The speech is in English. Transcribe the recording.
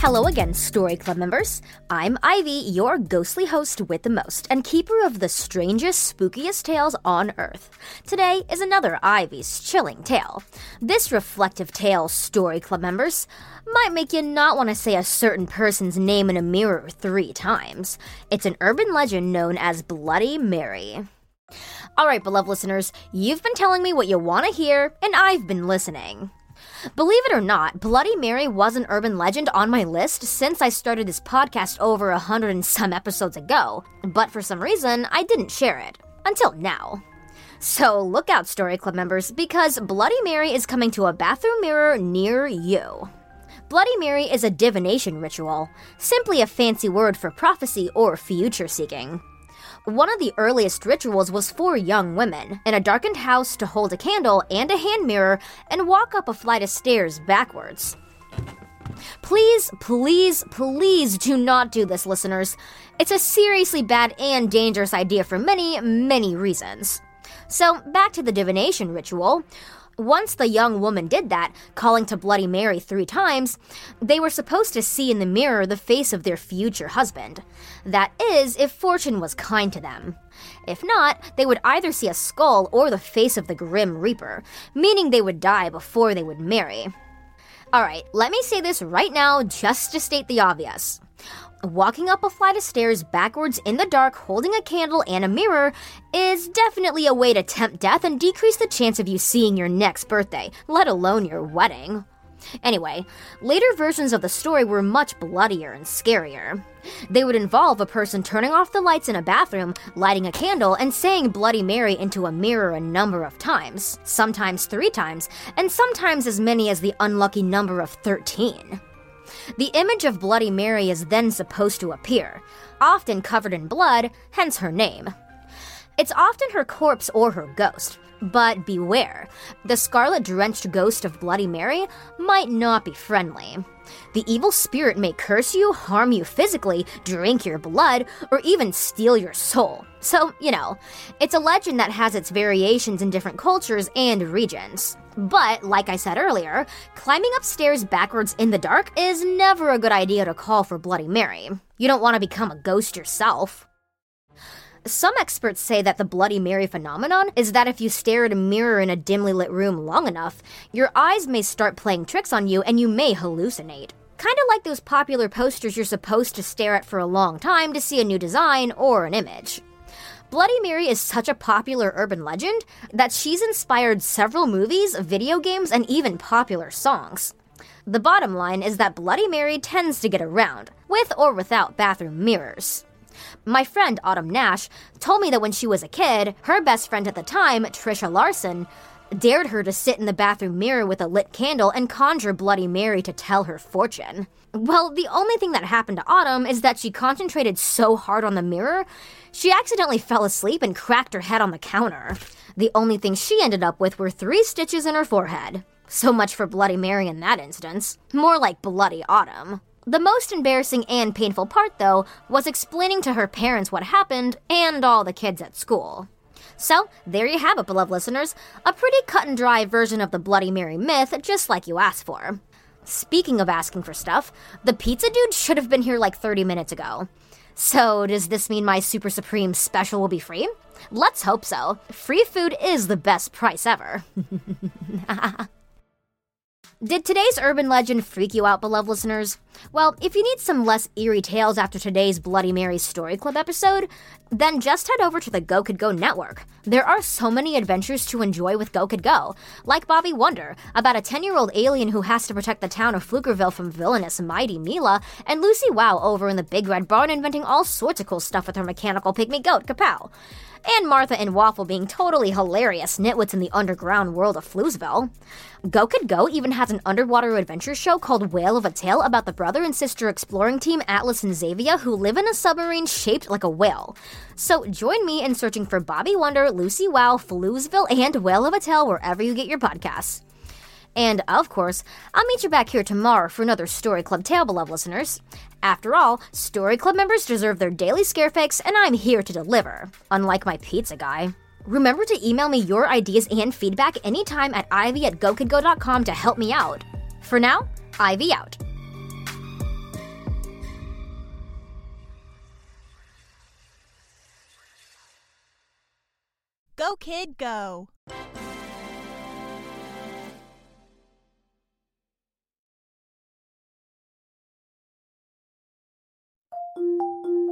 Hello again, Story Club members. I'm Ivy, your ghostly host with the most, and keeper of the strangest, spookiest tales on Earth. Today is another Ivy's chilling tale. This reflective tale, Story Club members, might make you not want to say a certain person's name in a mirror three times. It's an urban legend known as Bloody Mary. Alright, beloved listeners, you've been telling me what you want to hear, and I've been listening. Believe it or not, Bloody Mary was an urban legend on my list since I started this podcast over a hundred and some episodes ago, but for some reason, I didn't share it. Until now. So look out, Story Club members, because Bloody Mary is coming to a bathroom mirror near you. Bloody Mary is a divination ritual, simply a fancy word for prophecy or future seeking. One of the earliest rituals was for young women, in a darkened house to hold a candle and a hand mirror and walk up a flight of stairs backwards. Please, please, please do not do this, listeners. It's a seriously bad and dangerous idea for many, many reasons. So, back to the divination ritual. Once the young woman did that, calling to Bloody Mary three times, they were supposed to see in the mirror the face of their future husband. That is, if fortune was kind to them. If not, they would either see a skull or the face of the Grim Reaper, meaning they would die before they would marry. Alright, let me say this right now just to state the obvious. Walking up a flight of stairs backwards in the dark holding a candle and a mirror is definitely a way to tempt death and decrease the chance of you seeing your next birthday, let alone your wedding. Anyway, later versions of the story were much bloodier and scarier. They would involve a person turning off the lights in a bathroom, lighting a candle, and saying Bloody Mary into a mirror a number of times, sometimes three times, and sometimes as many as the unlucky number of 13. The image of Bloody Mary is then supposed to appear, often covered in blood, hence her name. It's often her corpse or her ghost, but beware, the scarlet drenched ghost of Bloody Mary might not be friendly. The evil spirit may curse you, harm you physically, drink your blood, or even steal your soul. So, you know, it's a legend that has its variations in different cultures and regions. But, like I said earlier, climbing upstairs backwards in the dark is never a good idea to call for Bloody Mary. You don't want to become a ghost yourself. Some experts say that the Bloody Mary phenomenon is that if you stare at a mirror in a dimly lit room long enough, your eyes may start playing tricks on you and you may hallucinate. Kinda like those popular posters you're supposed to stare at for a long time to see a new design or an image. Bloody Mary is such a popular urban legend that she's inspired several movies, video games, and even popular songs. The bottom line is that Bloody Mary tends to get around, with or without bathroom mirrors. My friend Autumn Nash told me that when she was a kid, her best friend at the time, Trisha Larson, dared her to sit in the bathroom mirror with a lit candle and conjure Bloody Mary to tell her fortune. Well, the only thing that happened to Autumn is that she concentrated so hard on the mirror, she accidentally fell asleep and cracked her head on the counter. The only thing she ended up with were three stitches in her forehead. So much for Bloody Mary in that instance. More like Bloody Autumn. The most embarrassing and painful part, though, was explaining to her parents what happened and all the kids at school. So, there you have it, beloved listeners. A pretty cut and dry version of the Bloody Mary myth, just like you asked for. Speaking of asking for stuff, the pizza dude should have been here like 30 minutes ago. So, does this mean my Super Supreme special will be free? Let's hope so. Free food is the best price ever. Did today's urban legend freak you out, beloved listeners? Well, if you need some less eerie tales after today's Bloody Mary Story Club episode, then just head over to the Go Kid Go network. There are so many adventures to enjoy with Go Kid Go, like Bobby Wonder, about a 10 year old alien who has to protect the town of Pflugerville from villainous Mighty Mila, and Lucy Wow over in the Big Red Barn inventing all sorts of cool stuff with her mechanical pygmy goat, Kapow and Martha and Waffle being totally hilarious nitwits in the underground world of Floozeville. Go Kid Go even has an underwater adventure show called Whale of a Tale about the brother and sister exploring team Atlas and Xavier who live in a submarine shaped like a whale. So join me in searching for Bobby Wonder, Lucy Wow, Floozeville, and Whale of a Tale wherever you get your podcasts. And of course, I'll meet you back here tomorrow for another Story Club tale, beloved listeners. After all, Story Club members deserve their daily scare fix, and I'm here to deliver, unlike my pizza guy. Remember to email me your ideas and feedback anytime at ivy at gokidgo.com to help me out. For now, Ivy out. Go, kid, go.